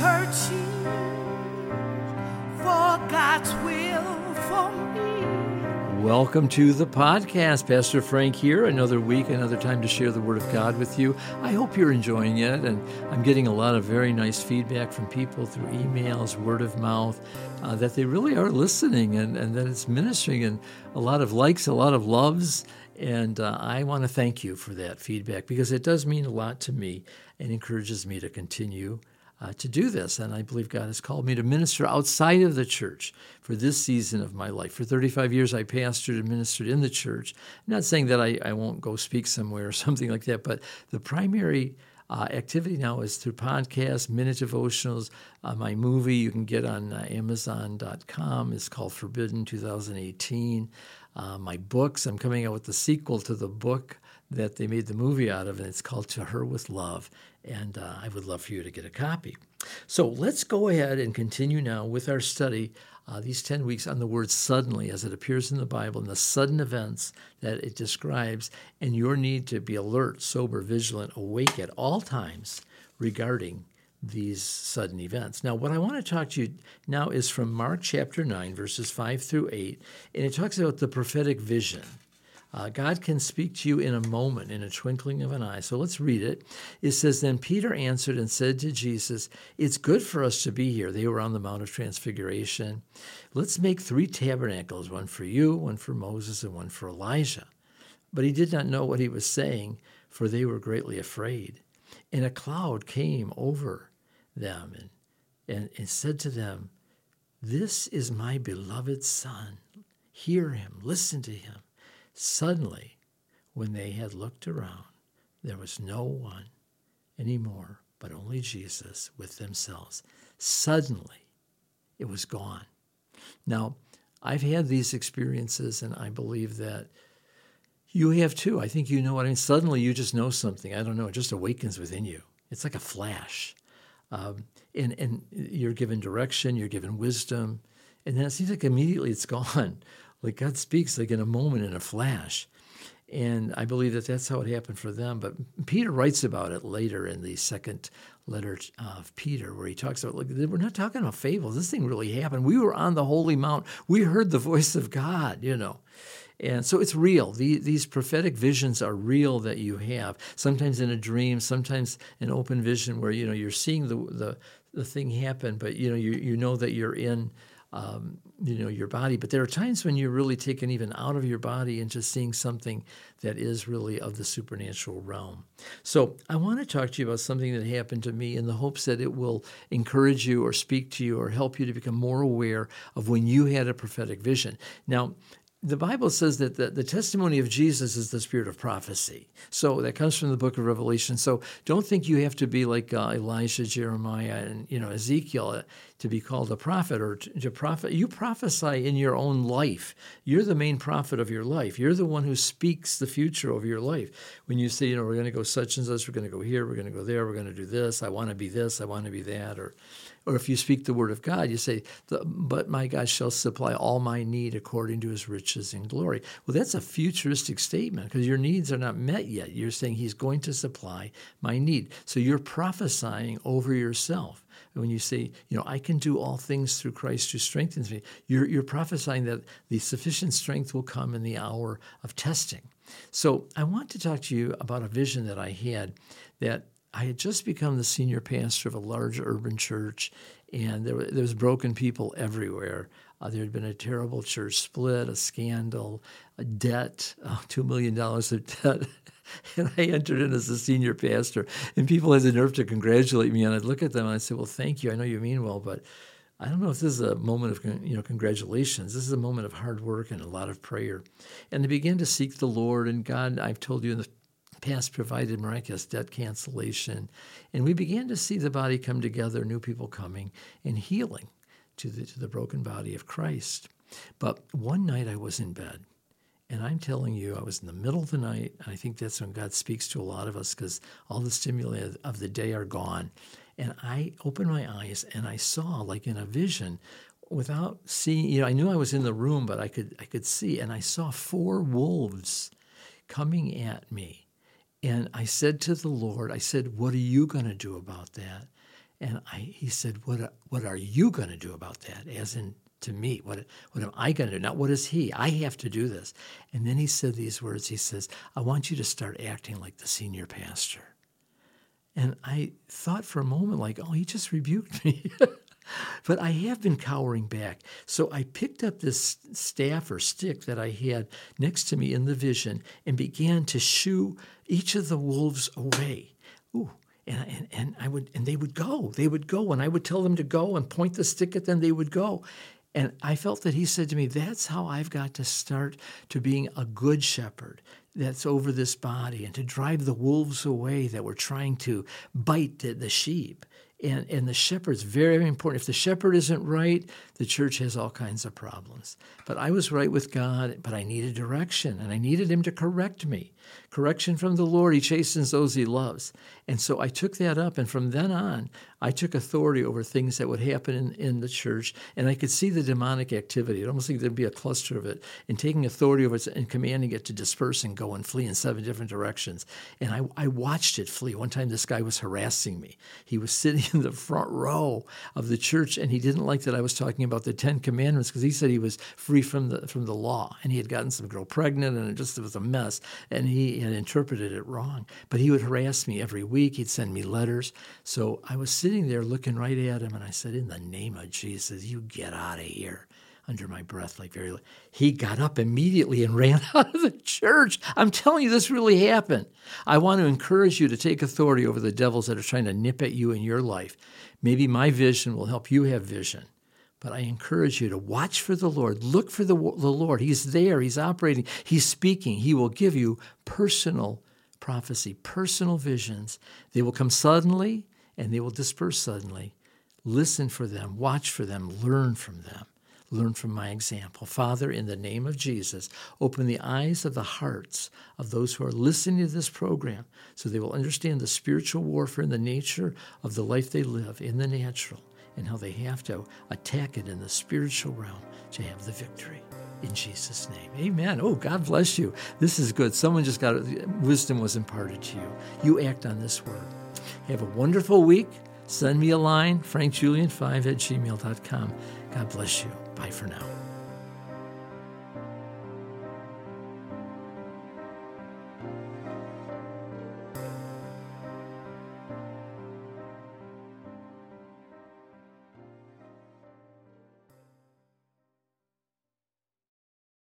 searching for God's will for me. Welcome to the podcast. Pastor Frank here. Another week, another time to share the Word of God with you. I hope you're enjoying it. And I'm getting a lot of very nice feedback from people through emails, word of mouth, uh, that they really are listening and, and that it's ministering, and a lot of likes, a lot of loves. And uh, I want to thank you for that feedback because it does mean a lot to me and encourages me to continue uh, to do this. And I believe God has called me to minister outside of the church for this season of my life. For 35 years, I pastored and ministered in the church. I'm not saying that I, I won't go speak somewhere or something like that, but the primary uh, activity now is through podcasts, minute devotionals. Uh, my movie you can get on uh, Amazon.com is called Forbidden 2018. Uh, my books, I'm coming out with the sequel to the book that they made the movie out of, and it's called To Her with Love. And uh, I would love for you to get a copy. So let's go ahead and continue now with our study uh, these 10 weeks on the word suddenly as it appears in the Bible and the sudden events that it describes, and your need to be alert, sober, vigilant, awake at all times regarding these sudden events. Now, what I want to talk to you now is from Mark chapter 9, verses 5 through 8, and it talks about the prophetic vision. Uh, God can speak to you in a moment, in a twinkling of an eye. So let's read it. It says, Then Peter answered and said to Jesus, It's good for us to be here. They were on the Mount of Transfiguration. Let's make three tabernacles one for you, one for Moses, and one for Elijah. But he did not know what he was saying, for they were greatly afraid. And a cloud came over them and, and, and said to them, This is my beloved Son. Hear him, listen to him. Suddenly, when they had looked around, there was no one anymore but only Jesus with themselves. Suddenly, it was gone. Now, I've had these experiences, and I believe that you have too. I think you know what I mean. Suddenly, you just know something. I don't know. It just awakens within you. It's like a flash. Um, and, and you're given direction, you're given wisdom, and then it seems like immediately it's gone. Like God speaks like in a moment, in a flash. And I believe that that's how it happened for them. But Peter writes about it later in the second letter uh, of Peter, where he talks about, like, we're not talking about fables. This thing really happened. We were on the holy mount. We heard the voice of God, you know. And so it's real. The, these prophetic visions are real that you have. Sometimes in a dream, sometimes an open vision where, you know, you're seeing the, the, the thing happen, but, you know, you, you know that you're in um, you know your body but there are times when you're really taken even out of your body just seeing something that is really of the supernatural realm so i want to talk to you about something that happened to me in the hopes that it will encourage you or speak to you or help you to become more aware of when you had a prophetic vision now the Bible says that the, the, testimony of Jesus is the spirit of prophecy. So that comes from the book of Revelation. So don't think you have to be like uh, Elijah, Jeremiah, and you know Ezekiel to be called a prophet or to, prophet. You prophesy in your own life. You're the main prophet of your life. You're the one who speaks the future of your life. When you say, you know, we're going to go such and such, we're going to go here, we're going to go there, we're going to do this. I want to be this, I want to be that, or or if you speak the word of God, you say, But my God shall supply all my need according to his riches and glory. Well, that's a futuristic statement because your needs are not met yet. You're saying he's going to supply my need. So you're prophesying over yourself. When you say, you know, I can do all things through Christ who strengthens me, you're, you're prophesying that the sufficient strength will come in the hour of testing. So I want to talk to you about a vision that I had that I had just become the senior pastor of a large urban church, and there, were there was broken people everywhere. Uh, there had been a terrible church split, a scandal, a debt, uh, $2 million of debt. and I entered in as a senior pastor, and people had the nerve to congratulate me. And I'd look at them and I'd say, Well, thank you. I know you mean well, but I don't know if this is a moment of you know congratulations. This is a moment of hard work and a lot of prayer. And they began to seek the Lord. And God, I've told you in the past provided miraculous debt cancellation. And we began to see the body come together, new people coming and healing to the, to the broken body of Christ. But one night I was in bed. And I'm telling you, I was in the middle of the night. I think that's when God speaks to a lot of us because all the stimuli of the day are gone. And I opened my eyes and I saw, like in a vision, without seeing, you know, I knew I was in the room, but I could I could see, and I saw four wolves coming at me. And I said to the Lord, I said, What are you going to do about that? And I, he said, what, what are you going to do about that? As in, to me, what, what am I going to do? Not what is he? I have to do this. And then he said these words. He says, I want you to start acting like the senior pastor. And I thought for a moment, like, oh, he just rebuked me. but I have been cowering back. So I picked up this staff or stick that I had next to me in the vision and began to shoo each of the wolves away. Ooh, and, and, and I would and they would go. They would go, and I would tell them to go and point the stick at them. They would go. And I felt that he said to me, That's how I've got to start to being a good shepherd that's over this body and to drive the wolves away that were trying to bite the, the sheep. And, and the shepherd's very, very important. If the shepherd isn't right, the church has all kinds of problems. But I was right with God, but I needed direction and I needed Him to correct me. Correction from the Lord, He chastens those He loves. And so I took that up, and from then on, I took authority over things that would happen in, in the church, and I could see the demonic activity. It almost like there'd be a cluster of it, and taking authority over it and commanding it to disperse and go and flee in seven different directions. And I, I watched it flee. One time, this guy was harassing me. He was sitting in the front row of the church, and he didn't like that I was talking about the Ten Commandments because he said he was free from the from the law, and he had gotten some girl pregnant, and it just was a mess, and he had interpreted it wrong. But he would harass me every week. He'd send me letters. So I was sitting there looking right at him, and I said, In the name of Jesus, you get out of here. Under my breath, like very. He got up immediately and ran out of the church. I'm telling you, this really happened. I want to encourage you to take authority over the devils that are trying to nip at you in your life. Maybe my vision will help you have vision. But I encourage you to watch for the Lord. Look for the, the Lord. He's there. He's operating. He's speaking. He will give you personal prophecy, personal visions. They will come suddenly and they will disperse suddenly. Listen for them, watch for them, learn from them. Learn from my example. Father, in the name of Jesus, open the eyes of the hearts of those who are listening to this program so they will understand the spiritual warfare and the nature of the life they live in the natural and how they have to attack it in the spiritual realm to have the victory in Jesus' name. Amen. Oh, God bless you. This is good. Someone just got wisdom was imparted to you. You act on this word. Have a wonderful week. Send me a line, frankjulian5 at gmail.com. God bless you. Bye for now.